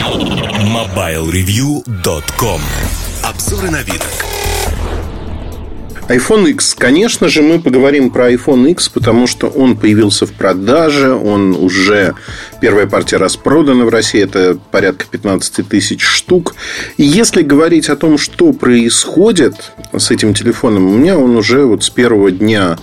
MobileReview.com Обзоры на вид iPhone X. Конечно же, мы поговорим про iPhone X, потому что он появился в продаже, он уже первая партия распродана в России, это порядка 15 тысяч штук. И если говорить о том, что происходит с этим телефоном, у меня он уже вот с первого дня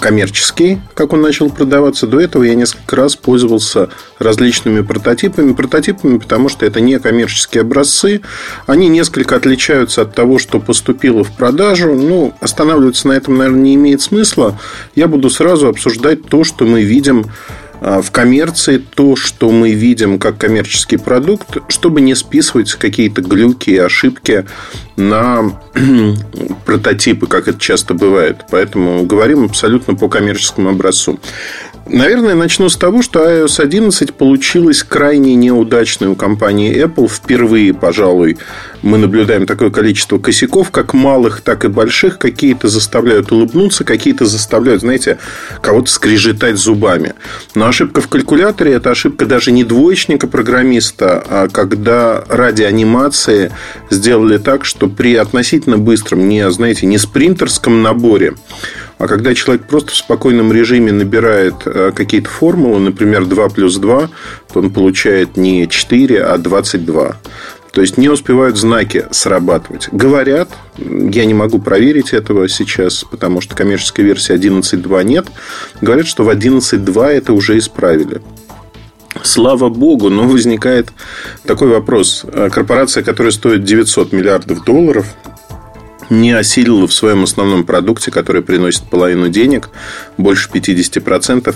коммерческий, как он начал продаваться. До этого я несколько раз пользовался различными прототипами. Прототипами, потому что это не коммерческие образцы. Они несколько отличаются от того, что поступило в продажу. Ну, останавливаться на этом, наверное, не имеет смысла. Я буду сразу обсуждать то, что мы видим а, в коммерции то, что мы видим как коммерческий продукт, чтобы не списывать какие-то глюки и ошибки на прототипы, как это часто бывает. Поэтому говорим абсолютно по коммерческому образцу. Наверное, начну с того, что iOS 11 получилась крайне неудачной у компании Apple. Впервые, пожалуй, мы наблюдаем такое количество косяков, как малых, так и больших. Какие-то заставляют улыбнуться, какие-то заставляют, знаете, кого-то скрежетать зубами. Но ошибка в калькуляторе – это ошибка даже не двоечника-программиста, а когда ради анимации сделали так, что при относительно быстром, не, знаете, не спринтерском наборе а когда человек просто в спокойном режиме набирает э, какие-то формулы, например, 2 плюс 2, то он получает не 4, а 22. То есть не успевают знаки срабатывать. Говорят, я не могу проверить этого сейчас, потому что коммерческой версии 11.2 нет. Говорят, что в 11.2 это уже исправили. Слава богу, но возникает такой вопрос. Корпорация, которая стоит 900 миллиардов долларов, не осилила в своем основном продукте, который приносит половину денег, больше 50%,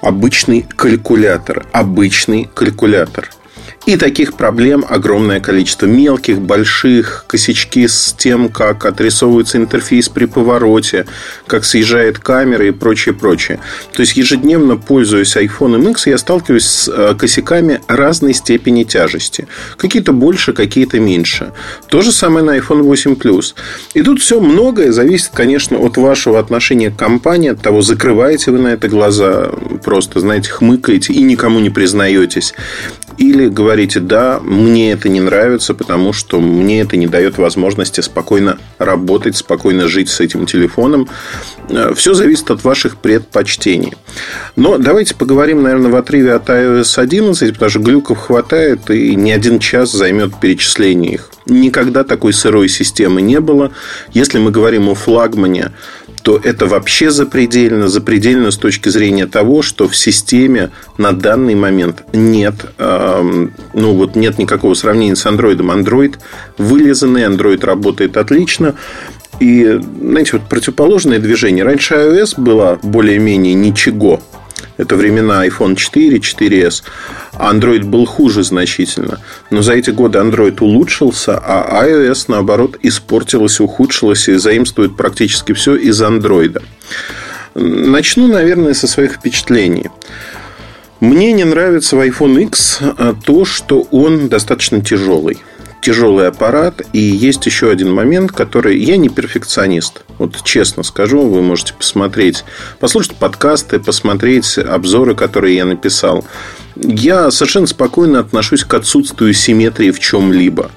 обычный калькулятор. Обычный калькулятор. И таких проблем огромное количество. Мелких, больших, косячки с тем, как отрисовывается интерфейс при повороте, как съезжает камера и прочее, прочее. То есть, ежедневно, пользуясь iPhone X, я сталкиваюсь с э, косяками разной степени тяжести. Какие-то больше, какие-то меньше. То же самое на iPhone 8 Plus. И тут все многое зависит, конечно, от вашего отношения к компании, от того, закрываете вы на это глаза, просто, знаете, хмыкаете и никому не признаетесь. Или говорите, да, мне это не нравится, потому что мне это не дает возможности спокойно работать, спокойно жить с этим телефоном. Э, Все зависит от ваших предпочтений. Но давайте поговорим, наверное, в отрыве от iOS 11, потому что глюков хватает, и не один час займет перечисление их. Никогда такой сырой системы не было. Если мы говорим о флагмане, то это вообще запредельно. Запредельно с точки зрения того, что в системе на данный момент нет, э, ну вот нет никакого сравнения с Android. Android вылизанный, Android работает отлично. И, знаете, вот противоположное движение. Раньше iOS было более-менее ничего. Это времена iPhone 4, 4S. Android был хуже значительно. Но за эти годы Android улучшился, а iOS, наоборот, испортилась, ухудшилась и заимствует практически все из Android. Начну, наверное, со своих впечатлений. Мне не нравится в iPhone X то, что он достаточно тяжелый тяжелый аппарат. И есть еще один момент, который... Я не перфекционист. Вот честно скажу, вы можете посмотреть, послушать подкасты, посмотреть обзоры, которые я написал. Я совершенно спокойно отношусь к отсутствию симметрии в чем-либо.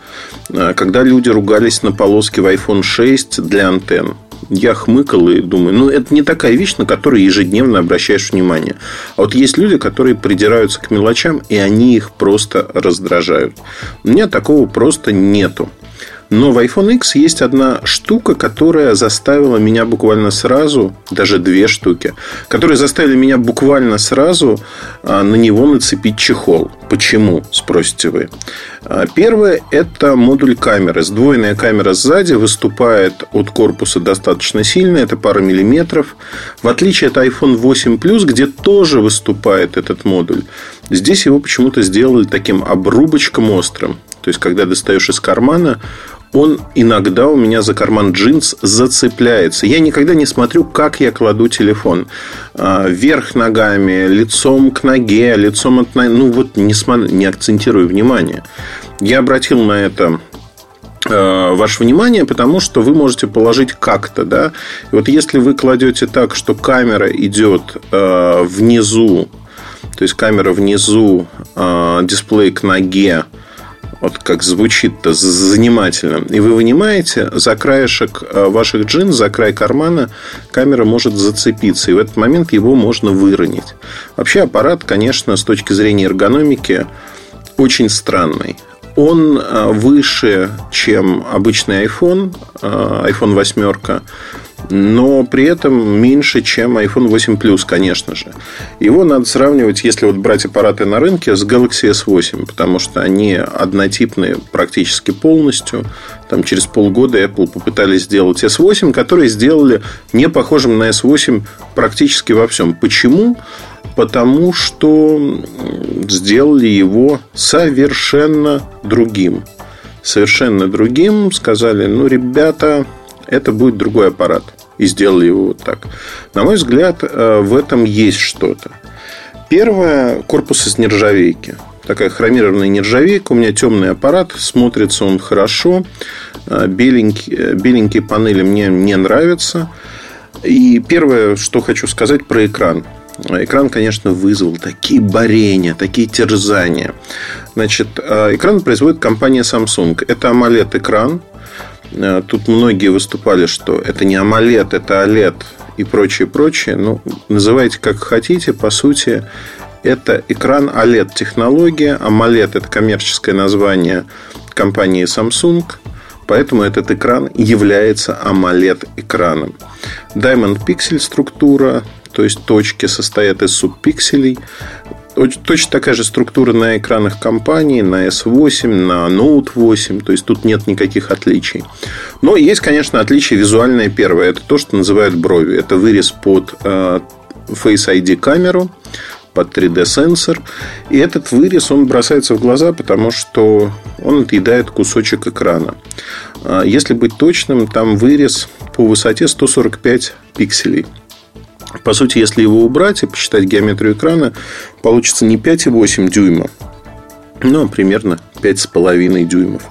Когда люди ругались на полоски в iPhone 6 для антенн, я хмыкал и думаю, ну, это не такая вещь, на которую ежедневно обращаешь внимание. А вот есть люди, которые придираются к мелочам, и они их просто раздражают. У меня такого просто нету. Но в iPhone X есть одна штука, которая заставила меня буквально сразу, даже две штуки, которые заставили меня буквально сразу а, на него нацепить чехол. Почему, спросите вы? А, первое – это модуль камеры. Сдвоенная камера сзади выступает от корпуса достаточно сильно, это пара миллиметров. В отличие от iPhone 8 Plus, где тоже выступает этот модуль, здесь его почему-то сделали таким обрубочком острым. То есть, когда достаешь из кармана, он иногда у меня за карман джинс зацепляется. Я никогда не смотрю, как я кладу телефон. А, вверх ногами, лицом к ноге, лицом от ноги. Ну, вот не, смотрю, не акцентирую внимание. Я обратил на это а, ваше внимание, потому что вы можете положить как-то, да. И вот если вы кладете так, что камера идет э, внизу, то есть камера внизу, дисплей к ноге, вот как звучит-то занимательно, и вы вынимаете за краешек э, ваших джинс, за край кармана, камера может зацепиться, и в этот момент его можно выронить. Вообще аппарат, конечно, с точки зрения эргономики, очень странный. Он э, выше, чем обычный iPhone, э, iPhone 8 но при этом меньше, чем iPhone 8 Plus, конечно же. Его надо сравнивать, если вот брать аппараты на рынке, с Galaxy S8, потому что они однотипные практически полностью. Там через полгода Apple попытались сделать S8, который сделали не похожим на S8 практически во всем. Почему? Потому что сделали его совершенно другим. Совершенно другим. Сказали, ну, ребята, это будет другой аппарат. И сделали его вот так. На мой взгляд, э, в этом есть что-то. Первое, корпус из нержавейки. Такая хромированная нержавейка. У меня темный аппарат. Смотрится он хорошо. Э, беленькие, беленькие панели мне не нравятся. И первое, что хочу сказать про экран. Экран, конечно, вызвал такие борения, такие терзания. Значит, э, экран производит компания Samsung. Это AMOLED-экран Э, тут многие выступали, что это не AMOLED, это OLED и прочее, прочее. Ну, называйте как хотите. По сути, это экран OLED-технология. AMOLED – это коммерческое название компании Samsung. Поэтому этот экран является AMOLED-экраном. Diamond Pixel структура, то есть точки состоят из субпикселей. Точно такая же структура на экранах компании, на S8, на Note 8. То есть тут нет никаких отличий. Но есть, конечно, отличие визуальное первое. Это то, что называют брови. Это вырез под э, Face ID камеру под 3D сенсор. И этот вырез, он бросается в глаза, потому что он отъедает кусочек экрана. А если быть точным, там вырез по высоте 145 пикселей. По сути, если его убрать и посчитать геометрию экрана, получится не 5,8 дюйма, но примерно 5,5 дюймов.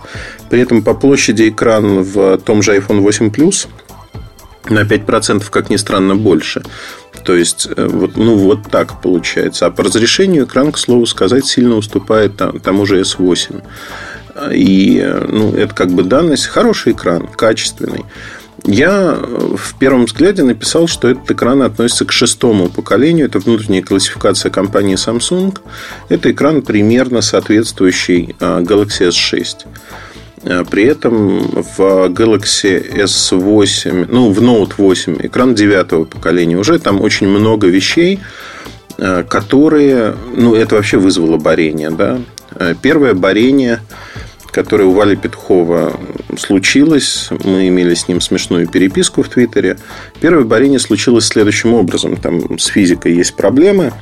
При этом по площади экран в том же iPhone 8 Plus на 5%, как ни странно, больше. То есть, э, вот, ну, вот так получается. А по разрешению экран, к слову сказать, сильно уступает тому же S8. И э, ну, это как бы данность. Хороший экран, качественный. Я в первом взгляде написал, что этот экран относится к шестому поколению. Это внутренняя классификация компании Samsung. Это экран примерно соответствующий а, Galaxy S6. А, при этом в Galaxy S8, ну, в Note 8 экран девятого поколения. Уже там очень много вещей, а, которые, ну, это вообще вызвало борение, да. Первое борение которое у Вали Петхова случилось. Мы имели с ним смешную переписку в Твиттере. Первое борение случилось следующим образом. Там с физикой есть проблемы.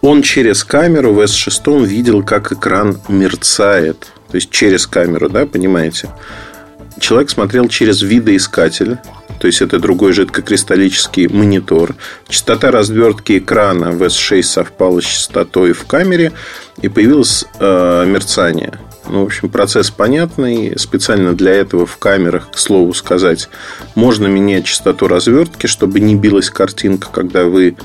Он через камеру в S6 видел, как экран мерцает. То есть через камеру, да, понимаете? Человек смотрел через видоискатель, то есть это другой жидкокристаллический монитор. Частота развертки экрана в S6 совпала с частотой в камере, и появилось э, мерцание. Ну, в общем, процесс понятный. Специально для этого в камерах, к слову сказать, можно менять частоту развертки, чтобы не билась картинка, когда вы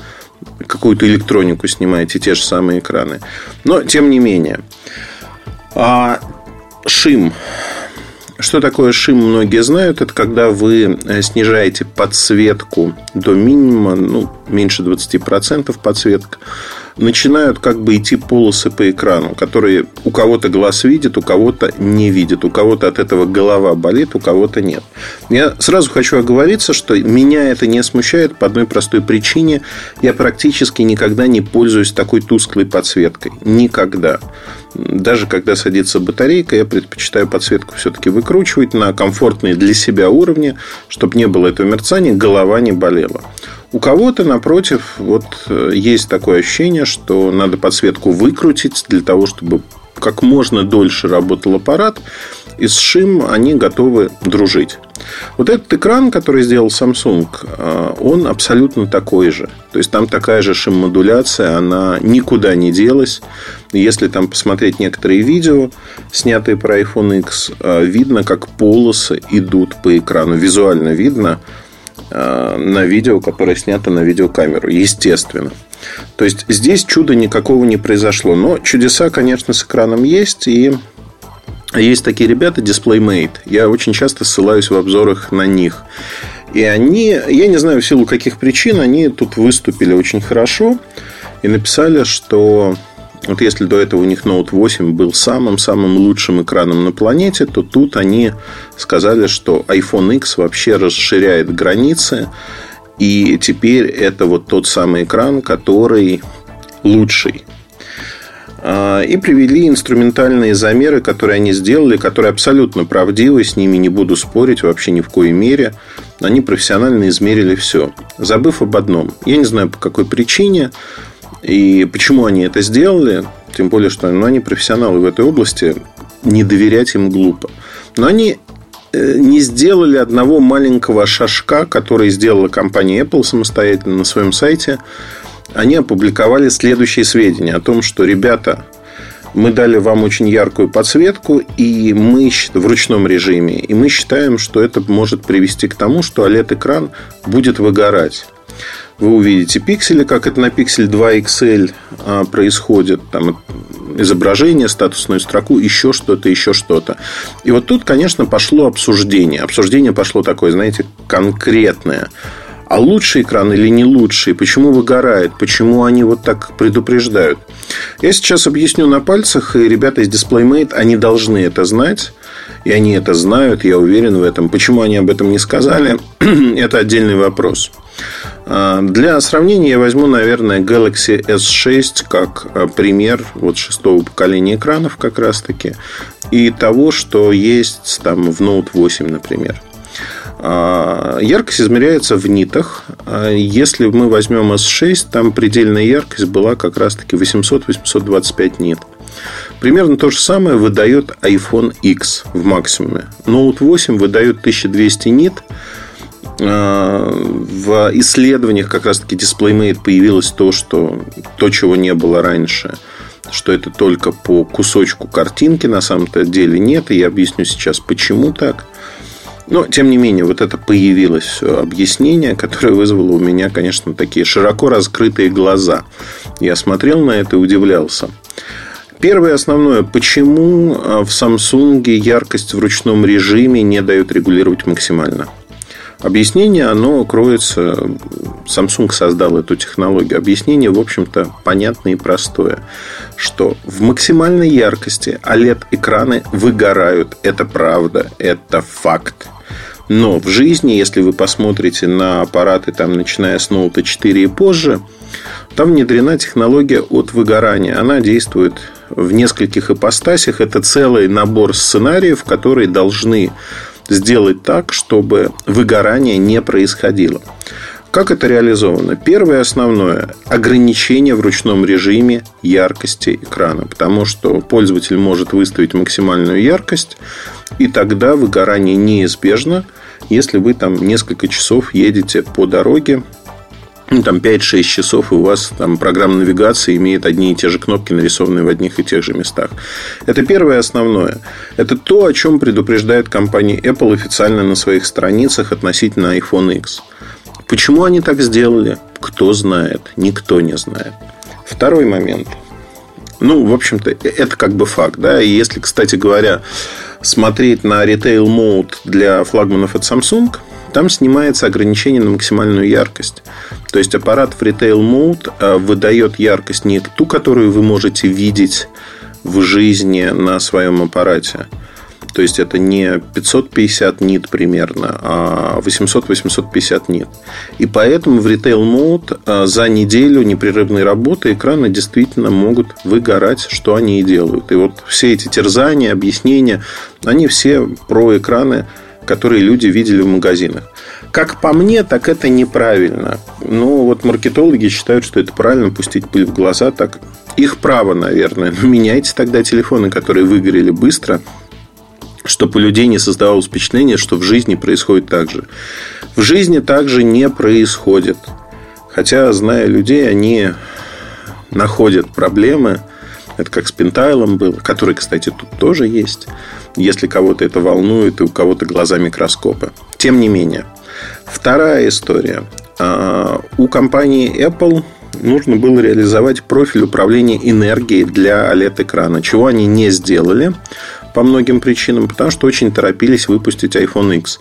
какую-то электронику снимаете, те же самые экраны. Но, тем не менее. А шим. Что такое шим, многие знают. Это когда вы э, снижаете подсветку до минимума, ну, меньше 20% подсветка начинают как бы идти полосы по экрану, которые у кого-то глаз видит, у кого-то не видит, у кого-то от этого голова болит, у кого-то нет. Я сразу хочу оговориться, что меня это не смущает по одной простой причине. Я практически никогда не пользуюсь такой тусклой подсветкой. Никогда. Даже когда садится батарейка, я предпочитаю подсветку все-таки выкручивать на комфортные для себя уровни, чтобы не было этого мерцания, голова не болела. У кого-то, напротив, вот э, есть такое ощущение, что надо подсветку выкрутить для того, чтобы как можно дольше работал аппарат, и с шим они готовы дружить. Вот этот экран, который сделал Samsung, э, он абсолютно такой же. То есть там такая же шим-модуляция, она никуда не делась. Если там посмотреть некоторые видео, снятые про iPhone X, э, видно, как полосы идут по экрану. Визуально видно, на видео, которое снято на видеокамеру. Естественно. То есть здесь чуда никакого не произошло. Но чудеса, конечно, с экраном есть. И Есть такие ребята, DisplayMate. Я очень часто ссылаюсь в обзорах на них. И они, я не знаю в силу каких причин, они тут выступили очень хорошо и написали, что вот если до этого у них Note 8 был самым-самым лучшим экраном на планете, то тут они сказали, что iPhone X вообще расширяет границы. И теперь это вот тот самый экран, который лучший. А, и привели инструментальные замеры, которые они сделали, которые абсолютно правдивы, с ними не буду спорить вообще ни в коей мере. Они профессионально измерили все, забыв об одном. Я не знаю, по какой причине и почему они это сделали. Тем более, что ну, они профессионалы в этой области, не доверять им глупо. Но они э, не сделали одного маленького шажка, который сделала компания Apple самостоятельно на своем сайте – они опубликовали следующие сведения о том, что, ребята, мы дали вам очень яркую подсветку и мы в ручном режиме, и мы считаем, что это может привести к тому, что OLED-экран будет выгорать. Вы увидите пиксели, как это на Pixel 2 XL а, происходит, там изображение, статусную строку, еще что-то, еще что-то. И вот тут, конечно, пошло обсуждение. Обсуждение пошло такое, знаете, конкретное. А лучший экран или не лучший? Почему выгорает? Почему они вот так предупреждают? Я сейчас объясню на пальцах, и ребята из DisplayMate, они должны это знать. И они это знают, я уверен в этом. Почему они об этом не сказали, это отдельный вопрос. А, для сравнения я возьму, наверное, Galaxy S6 как а, пример вот шестого поколения экранов как раз-таки и того, что есть там в Note 8, например. А, яркость измеряется в нитах. Если мы возьмем S6, там предельная яркость была как раз-таки 800-825 нит. Примерно то же самое выдает iPhone X в максимуме. Note 8 выдает 1200 нит. А, в исследованиях как раз-таки DisplayMate появилось то, что то, чего не было раньше что это только по кусочку картинки, на самом-то деле нет. И я объясню сейчас, почему так. Но, тем не менее, вот это появилось объяснение, которое вызвало у меня, конечно, такие широко раскрытые глаза. Я смотрел на это и удивлялся. Первое основное, почему в Samsung яркость в ручном режиме не дают регулировать максимально? Объяснение, оно кроется... Samsung создал эту технологию. Объяснение, в общем-то, понятное и простое. Что в максимальной яркости OLED-экраны выгорают. Это правда. Это факт. Но в жизни, если вы посмотрите на аппараты, там, начиная с Note 4 и позже, там внедрена технология от выгорания. Она действует в нескольких ипостасях. Это целый набор сценариев, которые должны сделать так, чтобы выгорание не происходило. Как это реализовано? Первое основное – ограничение в ручном режиме яркости экрана. Потому что пользователь может выставить максимальную яркость, и тогда выгорание неизбежно – если вы там несколько часов едете по дороге, ну, там 5-6 часов, и у вас там программа навигации имеет одни и те же кнопки, нарисованные в одних и тех же местах. Это первое основное. Это то, о чем предупреждает компания Apple официально на своих страницах относительно iPhone X. Почему они так сделали? Кто знает? Никто не знает. Второй момент. Ну, в общем-то, это как бы факт. Да? И если, кстати говоря, смотреть на Mode для флагманов от Samsung, там снимается ограничение на максимальную яркость. То есть аппарат в Retail Mode э, выдает яркость не ту, которую вы можете видеть в жизни на своем аппарате, то есть это не 550 нит примерно, а 800-850 нит. И поэтому в Retail Mode а, за неделю непрерывной работы экраны действительно могут выгорать, что они и делают. И вот все эти терзания, объяснения, они все про экраны, которые люди видели в магазинах. Как по мне, так это неправильно. Но вот маркетологи считают, что это правильно пустить пыль в глаза. Так их право, наверное. Но меняйте тогда телефоны, которые выгорели быстро – чтобы у людей не создавалось впечатление, что в жизни происходит так же. В жизни также не происходит. Хотя, зная людей, они находят проблемы. Это как с пентайлом было, который, кстати, тут тоже есть. Если кого-то это волнует, и у кого-то глаза микроскопы. Тем не менее. Вторая история. А, у компании Apple нужно было реализовать профиль управления энергией для OLED-экрана, чего они не сделали. по многим причинам, потому что очень торопились выпустить iPhone X.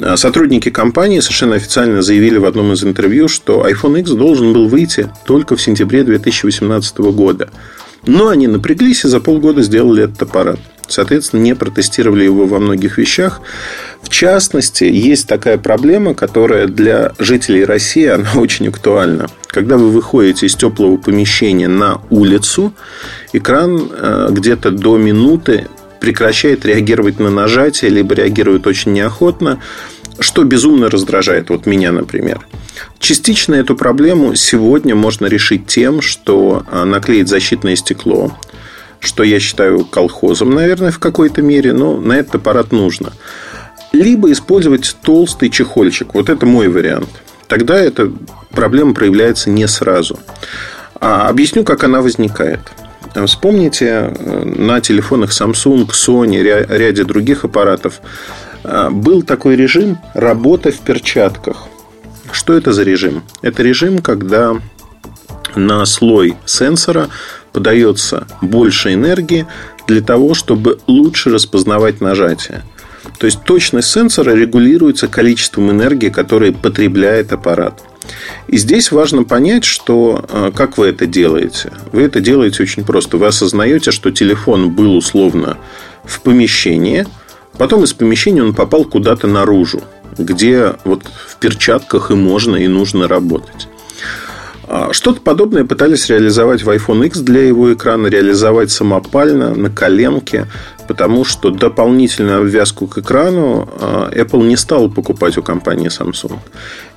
А сотрудники компании совершенно официально заявили в одном из интервью, что iPhone X должен был выйти только в сентябре 2018 года. Но они напряглись и за полгода сделали этот аппарат. Соответственно, не протестировали его во многих вещах. В частности, есть такая проблема, которая для жителей России она очень актуальна. Когда вы выходите из теплого помещения на улицу, экран э, где-то до минуты прекращает реагировать на нажатие, либо реагирует очень неохотно, что безумно раздражает вот меня, например. Частично эту проблему сегодня можно решить тем, что э, наклеить защитное стекло, что я считаю колхозом, наверное, в какой-то мере, но на этот аппарат нужно. Либо использовать толстый чехольчик. Вот это мой вариант. Тогда эта проблема проявляется не сразу. А объясню, как она возникает. Вспомните, э, на телефонах Samsung, Sony, ряде других аппаратов э, был такой режим работа в перчатках. Что это за режим? Это режим, когда на слой сенсора подается больше энергии для того, чтобы лучше распознавать нажатие. То есть точность сенсора регулируется количеством энергии, которое потребляет аппарат. И здесь важно понять, что э, как вы это делаете. Вы это делаете очень просто. Вы осознаете, что телефон был условно в помещении, потом из помещения он попал куда-то наружу, где вот в перчатках и можно, и нужно работать. А, что-то подобное пытались реализовать в iPhone X для его экрана, реализовать самопально, на коленке, потому что дополнительную обвязку к экрану а, Apple не стал покупать у компании Samsung.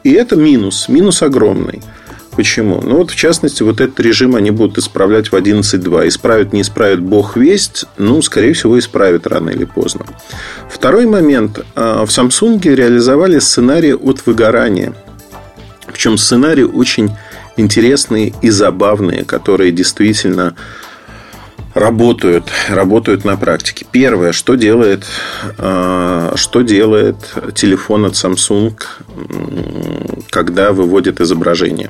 И это минус, минус огромный. Почему? Ну вот, в частности, вот этот режим они будут исправлять в 11.2. Исправят, не исправят, бог весть. Ну, скорее всего, исправят рано или поздно. Второй момент. А, в Samsung реализовали сценарий от выгорания. Причем сценарий очень интересные и забавные, которые действительно работают, работают на практике. Первое, что делает, а, что делает телефон от Samsung, когда выводит изображение.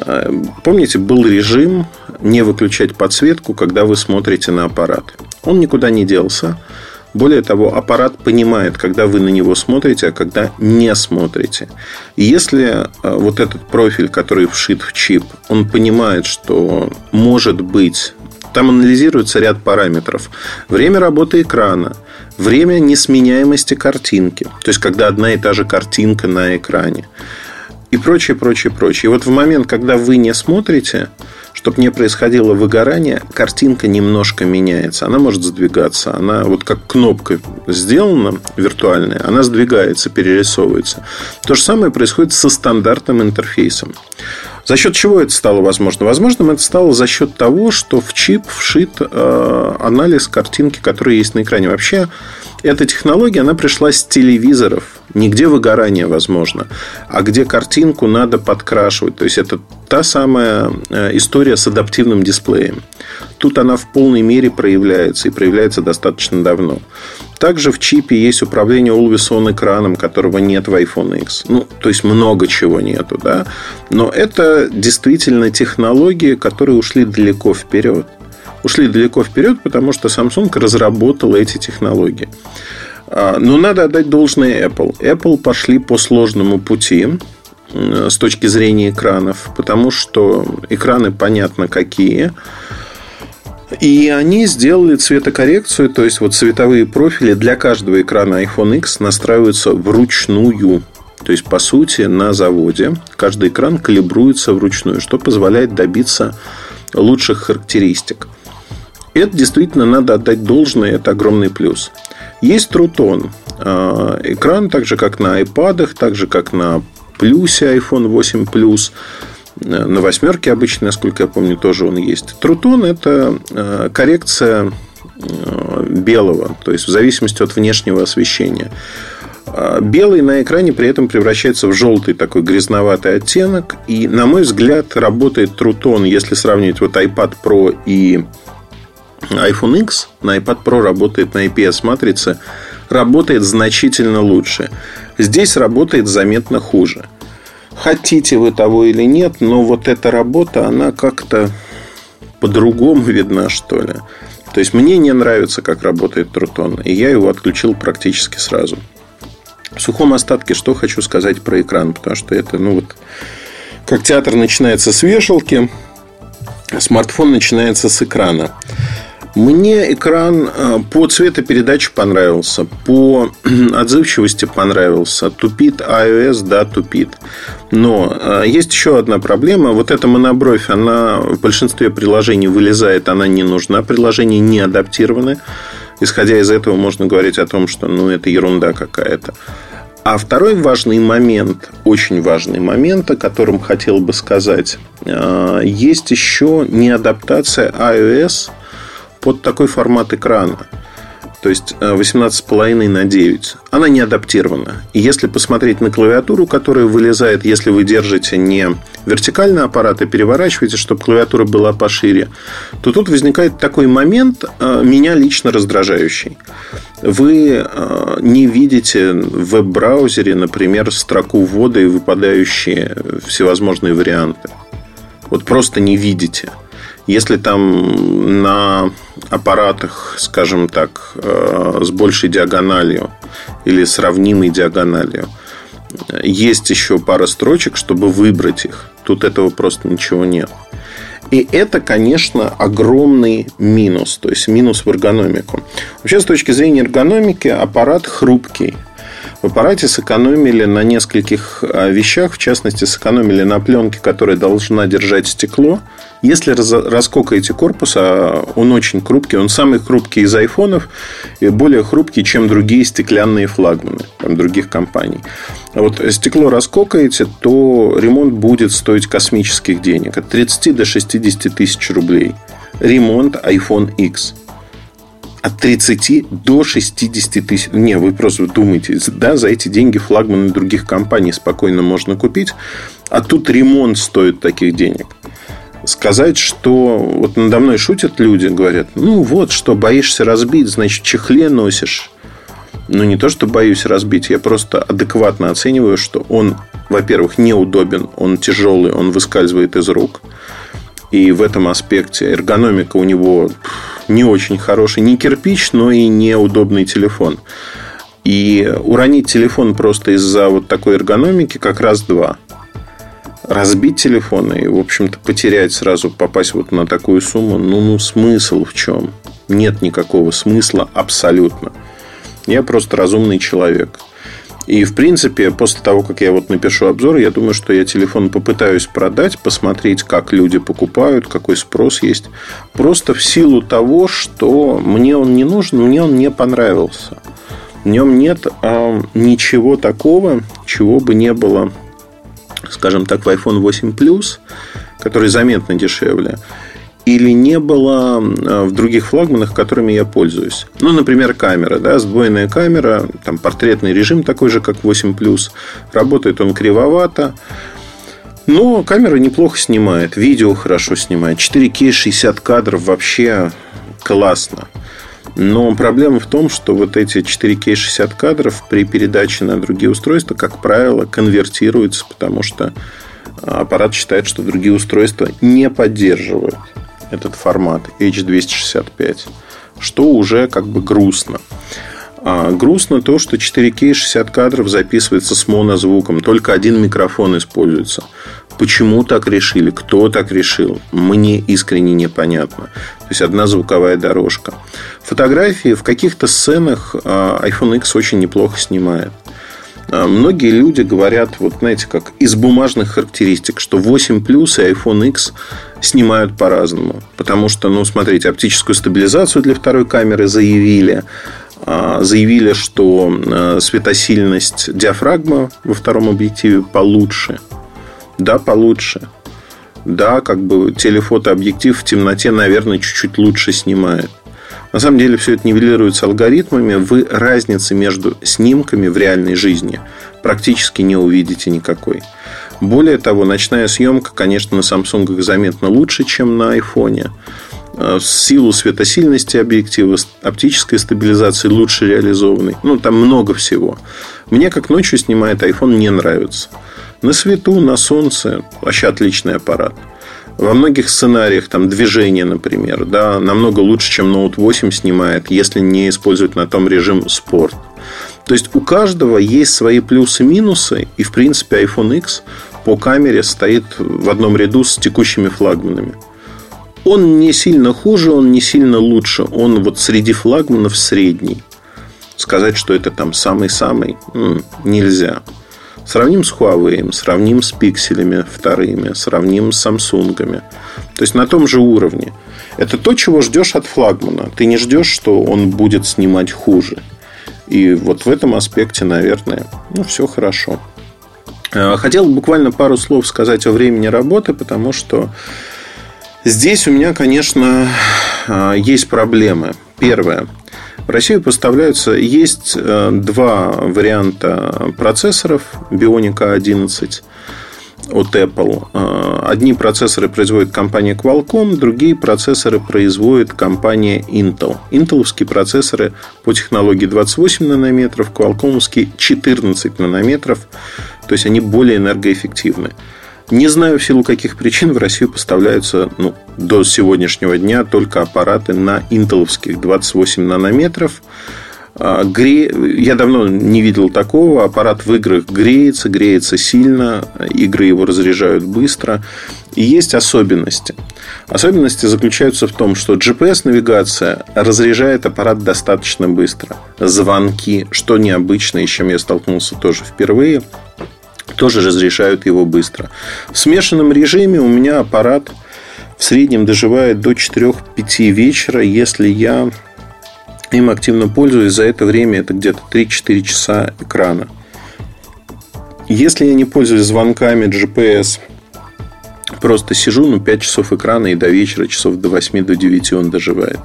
А, помните, был режим не выключать подсветку, когда вы смотрите на аппарат. Он никуда не делся. Более того, аппарат понимает, когда вы на него смотрите, а когда не смотрите. И если э, вот этот профиль, который вшит в чип, он понимает, что может быть там анализируется ряд параметров. Время работы экрана, время несменяемости картинки. То есть, когда одна и та же картинка на экране. И прочее, прочее, прочее. И вот в момент, когда вы не смотрите, чтобы не происходило выгорание, картинка немножко меняется. Она может сдвигаться. Она вот как кнопка сделана виртуальная, она сдвигается, перерисовывается. То же самое происходит со стандартным интерфейсом. За счет чего это стало возможно? Возможно, это стало за счет того, что в чип вшит э, анализ картинки, которая есть на экране. Вообще, эта технология, она пришла с телевизоров. Нигде выгорание возможно, а где картинку надо подкрашивать. То есть, это та самая э, история с адаптивным дисплеем. Тут она в полной мере проявляется и проявляется достаточно давно. Также в чипе есть управление Always On экраном, которого нет в iPhone X. Ну, то есть много чего нету, да. Но это действительно технологии, которые ушли далеко вперед ушли далеко вперед, потому что Samsung разработал эти технологии. А, но надо отдать должное Apple. Apple пошли по сложному пути с точки зрения экранов, потому что экраны понятно какие. И они сделали цветокоррекцию, то есть вот цветовые профили для каждого экрана iPhone X настраиваются вручную. То есть, по сути, на заводе каждый экран калибруется вручную, что позволяет добиться лучших характеристик. Это действительно надо отдать должное, это огромный плюс. Есть Трутон. А, экран, так же как на iPad, так же как на плюсе iPhone 8 Plus. На восьмерке обычно, насколько я помню, тоже он есть. Трутон – это э, коррекция э, белого, то есть в зависимости от внешнего освещения. А, белый на экране при этом превращается в желтый такой грязноватый оттенок. И, на мой взгляд, работает Трутон, если сравнивать вот iPad Pro и iPhone X на iPad Pro работает на IPS-матрице, работает значительно лучше. Здесь работает заметно хуже. Хотите вы того или нет, но вот эта работа, она как-то по-другому видна, что ли. То есть мне не нравится, как работает Трутон, и я его отключил практически сразу. В сухом остатке что хочу сказать про экран, потому что это, ну вот, как театр начинается с вешалки, смартфон начинается с экрана. Мне экран э, по цветопередаче понравился, по отзывчивости понравился. Тупит iOS, да, тупит. Но э, есть еще одна проблема. Вот эта монобровь, она в большинстве приложений вылезает, она не нужна. Приложения не адаптированы. Исходя из этого, можно говорить о том, что ну, это ерунда какая-то. А второй важный момент, очень важный момент, о котором хотел бы сказать, э, есть еще неадаптация iOS – под такой формат экрана. То есть 18,5 э, на 9. Она не адаптирована. И если посмотреть на клавиатуру, которая вылезает, если вы держите не вертикальный аппарат и переворачиваете, чтобы клавиатура была пошире, то тут возникает такой момент, э, меня лично раздражающий. Вы э, не видите в веб-браузере, например, строку ввода и выпадающие всевозможные варианты. Вот просто не видите. Если там на аппаратах, скажем так, э, с большей диагональю или сравнимой диагональю, есть еще пара строчек, чтобы выбрать их. Тут этого просто ничего нет. И это, конечно, огромный минус, то есть минус в эргономику. Вообще, с точки зрения эргономики, аппарат хрупкий. В аппарате сэкономили на нескольких а, вещах, в частности, сэкономили на пленке, которая должна держать стекло. Если раскокаете корпус, а он очень хрупкий, он самый хрупкий из айфонов и более хрупкий, чем другие стеклянные флагманы там, других компаний. А вот стекло раскокаете, то ремонт будет стоить космических денег. От 30 до 60 тысяч рублей. Ремонт iPhone X от 30 до 60 тысяч. Не, вы просто думаете, да, за эти деньги флагманы других компаний спокойно можно купить, а тут ремонт стоит таких денег. Сказать, что вот надо мной шутят люди, говорят, ну вот, что боишься разбить, значит, чехле носишь. Ну, не то, что боюсь разбить, я просто адекватно оцениваю, что он, во-первых, неудобен, он тяжелый, он выскальзывает из рук. И в этом аспекте эргономика у него не очень хороший. Не кирпич, но и неудобный телефон. И уронить телефон просто из-за вот такой эргономики как раз два. Разбить телефон и, в общем-то, потерять сразу, попасть вот на такую сумму, ну, ну, смысл в чем? Нет никакого смысла абсолютно. Я просто разумный человек. И, в принципе, после того, как я вот напишу обзор, я думаю, что я телефон попытаюсь продать, посмотреть, как люди покупают, какой спрос есть. Просто в силу того, что мне он не нужен, мне он не понравился. В нем нет а, ничего такого, чего бы не было, скажем так, в iPhone 8 Plus, который заметно дешевле или не было э, в других флагманах, которыми я пользуюсь. Ну, например, камера, да, сдвоенная камера, там портретный режим такой же, как 8 Работает он кривовато. Но камера неплохо снимает, видео хорошо снимает. 4К 60 кадров вообще классно. Но проблема в том, что вот эти 4К 60 кадров при передаче на другие устройства, как правило, конвертируются, потому что аппарат считает, что другие устройства не поддерживают этот формат H265, что уже как бы грустно. А, грустно то, что 4К 60 кадров записывается с монозвуком. Только один микрофон используется. Почему так решили? Кто так решил? Мне искренне непонятно. То есть одна звуковая дорожка. Фотографии в каких-то сценах а, iPhone X очень неплохо снимает. А, многие люди говорят, вот знаете, как из бумажных характеристик, что 8 Plus и iPhone X снимают по-разному. Потому что, ну, смотрите, оптическую стабилизацию для второй камеры заявили. А, заявили, что а, светосильность диафрагмы во втором объективе получше. Да, получше. Да, как бы телефотообъектив в темноте, наверное, чуть-чуть лучше снимает. На самом деле все это нивелируется алгоритмами. Вы разницы между снимками в реальной жизни практически не увидите никакой. Более того, ночная съемка, конечно, на Samsung заметно лучше, чем на iPhone. В силу светосильности объектива, оптической стабилизации лучше реализованной. Ну, там много всего. Мне, как ночью снимает iPhone, не нравится. На свету, на солнце вообще отличный аппарат. Во многих сценариях, там, движение, например, да, намного лучше, чем Note 8 снимает, если не использовать на том режим спорт. То есть у каждого есть свои плюсы и минусы, и в принципе iPhone X по камере стоит в одном ряду с текущими флагманами. Он не сильно хуже, он не сильно лучше. Он вот среди флагманов средний. Сказать, что это там самый-самый, нельзя. Сравним с Huawei, сравним с пикселями вторыми, сравним с Samsung. То есть на том же уровне. Это то, чего ждешь от флагмана. Ты не ждешь, что он будет снимать хуже. И вот в этом аспекте, наверное, ну, все хорошо. Э, хотел буквально пару слов сказать о времени работы, потому что здесь у меня, конечно, э, есть проблемы. Первое. В Россию поставляются, есть э, два варианта процессоров Bionic 11 от Apple. Э, одни процессоры производит компания Qualcomm, другие процессоры производит компания Intel. Интеловские процессоры по технологии 28 нанометров, Qualcommские 14 нанометров, то есть они более энергоэффективны. Не знаю, в силу каких причин в Россию поставляются ну, до сегодняшнего дня только аппараты на интеловских 28 нанометров. А, гре... Я давно не видел такого. Аппарат в играх греется, греется сильно. Игры его разряжают быстро. И есть особенности. Особенности заключаются в том, что GPS-навигация разряжает аппарат достаточно быстро. Звонки, что необычно, и с чем я столкнулся тоже впервые – тоже разрешают его быстро. В смешанном режиме у меня аппарат в среднем доживает до 4-5 вечера, если я им активно пользуюсь. За это время это где-то 3-4 часа экрана. Если я не пользуюсь звонками GPS, просто сижу, ну, 5 часов экрана и до вечера, часов до 8, до 9 он доживает.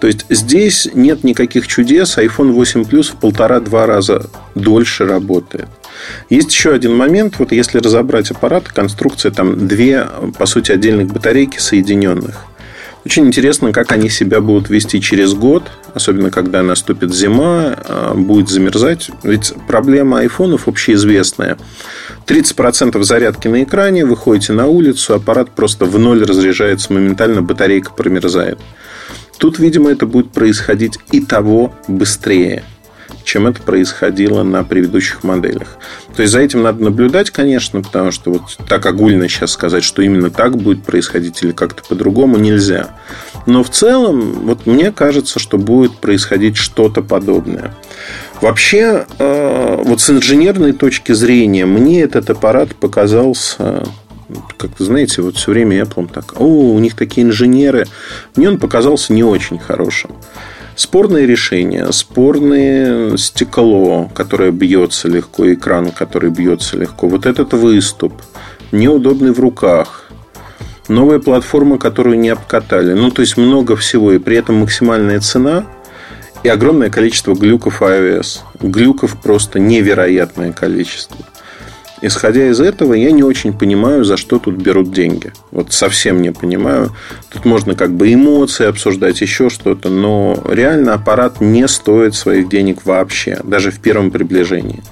То есть здесь нет никаких чудес. iPhone 8 Plus в полтора-два раза дольше работает. Есть еще один момент. Вот если разобрать аппарат, конструкция там две, по сути, отдельных батарейки соединенных. Очень интересно, как они себя будут вести через год, особенно когда наступит зима, а, будет замерзать. Ведь проблема айфонов общеизвестная. 30% зарядки на экране, выходите на улицу, аппарат просто в ноль разряжается моментально, батарейка промерзает. Тут, видимо, это будет происходить и того быстрее – чем это происходило на предыдущих моделях. То есть за этим надо наблюдать, конечно, потому что вот так огульно сейчас сказать, что именно так будет происходить или как-то по-другому нельзя. Но в целом, вот мне кажется, что будет происходить что-то подобное. Вообще, э, вот с инженерной точки зрения, мне этот аппарат показался как вы знаете, вот все время Apple так, о, у них такие инженеры. Мне он показался не очень хорошим. Спорные решения, спорное стекло, которое бьется легко, экран, который бьется легко, вот этот выступ, неудобный в руках, новая платформа, которую не обкатали. Ну, то есть много всего, и при этом максимальная цена и огромное количество глюков iOS. Глюков просто невероятное количество. Исходя из этого, я не очень понимаю, за что тут берут деньги. Вот совсем не понимаю. Тут можно как бы эмоции обсуждать, еще что-то, но реально аппарат не стоит своих денег вообще, даже в первом приближении.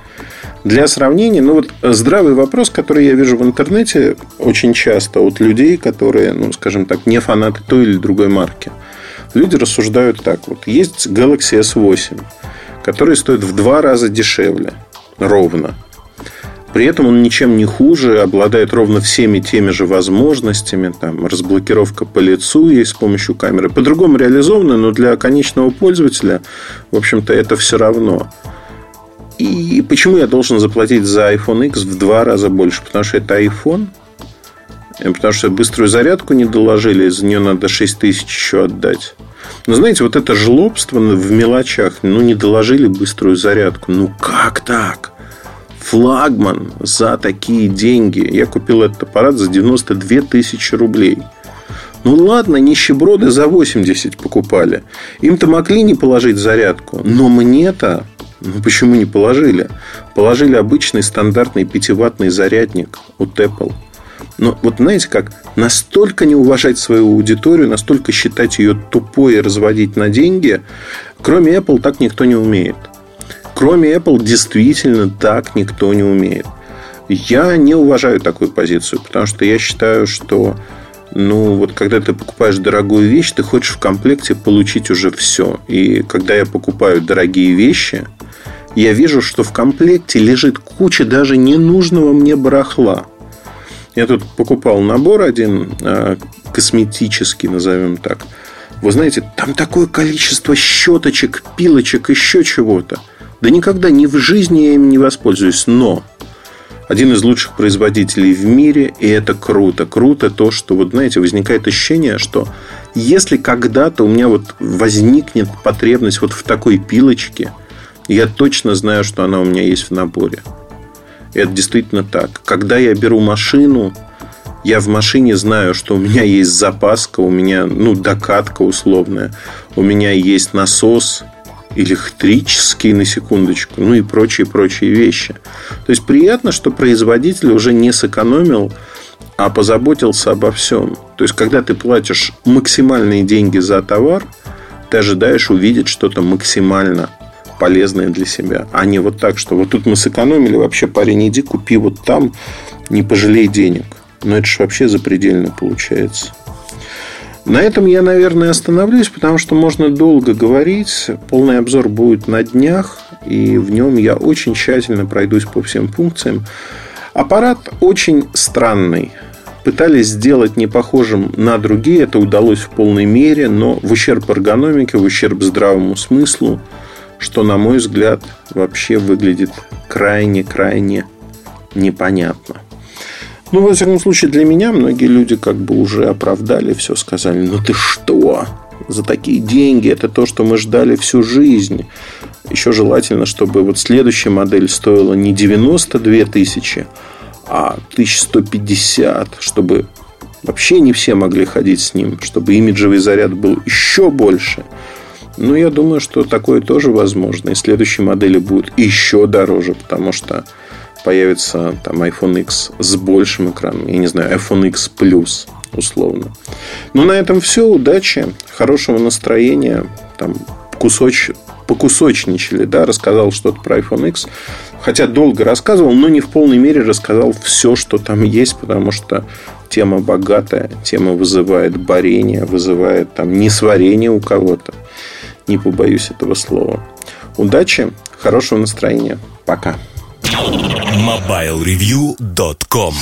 Для сравнения, ну вот здравый вопрос, который я вижу в интернете очень часто от людей, которые, ну, скажем так, не фанаты той или другой марки. Люди рассуждают так вот. Есть Galaxy S8, который стоит в два раза дешевле. Ровно. При этом он ничем не хуже, обладает ровно всеми теми же возможностями. Там, разблокировка по лицу есть с помощью камеры. По-другому реализовано, но для конечного пользователя, в общем-то, это все равно. И почему я должен заплатить за iPhone X в два раза больше? Потому что это iPhone. Потому что быструю зарядку не доложили, за нее надо 6 тысяч еще отдать. Но знаете, вот это жлобство в мелочах. Ну, не доложили быструю зарядку. Ну, как так? Флагман за такие деньги. Я купил этот аппарат за 92 тысячи рублей. Ну ладно, нищеброды за 80 покупали. Им-то могли не положить зарядку. Но мне-то ну, почему не положили? Положили обычный стандартный 5-ваттный зарядник от Apple. Но вот знаете как, настолько не уважать свою аудиторию, настолько считать ее тупой и разводить на деньги, кроме Apple так никто не умеет. Кроме Apple действительно так никто не умеет. Я не уважаю такую позицию, потому что я считаю, что ну, вот когда ты покупаешь дорогую вещь, ты хочешь в комплекте получить уже все. И когда я покупаю дорогие вещи, я вижу, что в комплекте лежит куча даже ненужного мне барахла. Я тут покупал набор один, а, косметический, назовем так. Вы знаете, там такое количество щеточек, пилочек, еще чего-то. Да никогда ни в жизни я им не воспользуюсь. Но один из лучших производителей в мире, и это круто. Круто то, что, вот знаете, возникает ощущение, что если когда-то у меня вот возникнет потребность вот в такой пилочке, я точно знаю, что она у меня есть в наборе. И это действительно так. Когда я беру машину, я в машине знаю, что у меня есть запаска, у меня, ну, докатка условная, у меня есть насос, электрический, на секундочку, ну и прочие-прочие вещи. То есть приятно, что производитель уже не сэкономил, а позаботился обо всем. То есть, когда ты платишь максимальные деньги за товар, ты ожидаешь увидеть что-то максимально полезное для себя. А не вот так, что вот тут мы сэкономили, вообще парень, иди купи вот там, не пожалей денег. Но это же вообще запредельно получается. На этом я, наверное, остановлюсь, потому что можно долго говорить. Полный обзор будет на днях, и в нем я очень тщательно пройдусь по всем функциям. Аппарат очень странный. Пытались сделать не похожим на другие, это удалось в полной мере, но в ущерб эргономике, в ущерб здравому смыслу, что, на мой взгляд, вообще выглядит крайне-крайне непонятно. Ну, во всяком случае, для меня многие люди как бы уже оправдали все, сказали, ну ты что, за такие деньги, это то, что мы ждали всю жизнь. Еще желательно, чтобы вот следующая модель стоила не 92 тысячи, а 1150, чтобы вообще не все могли ходить с ним, чтобы имиджевый заряд был еще больше. Ну, я думаю, что такое тоже возможно. И следующие модели будут еще дороже, потому что появится там iPhone X с большим экраном. Я не знаю, iPhone X Plus условно. Ну, на этом все. Удачи, хорошего настроения. Там кусоч... покусочничали, да, рассказал что-то про iPhone X. Хотя долго рассказывал, но не в полной мере рассказал все, что там есть, потому что тема богатая, тема вызывает борение, вызывает там несварение у кого-то. Не побоюсь этого слова. Удачи, хорошего настроения. Пока. MobileReview.com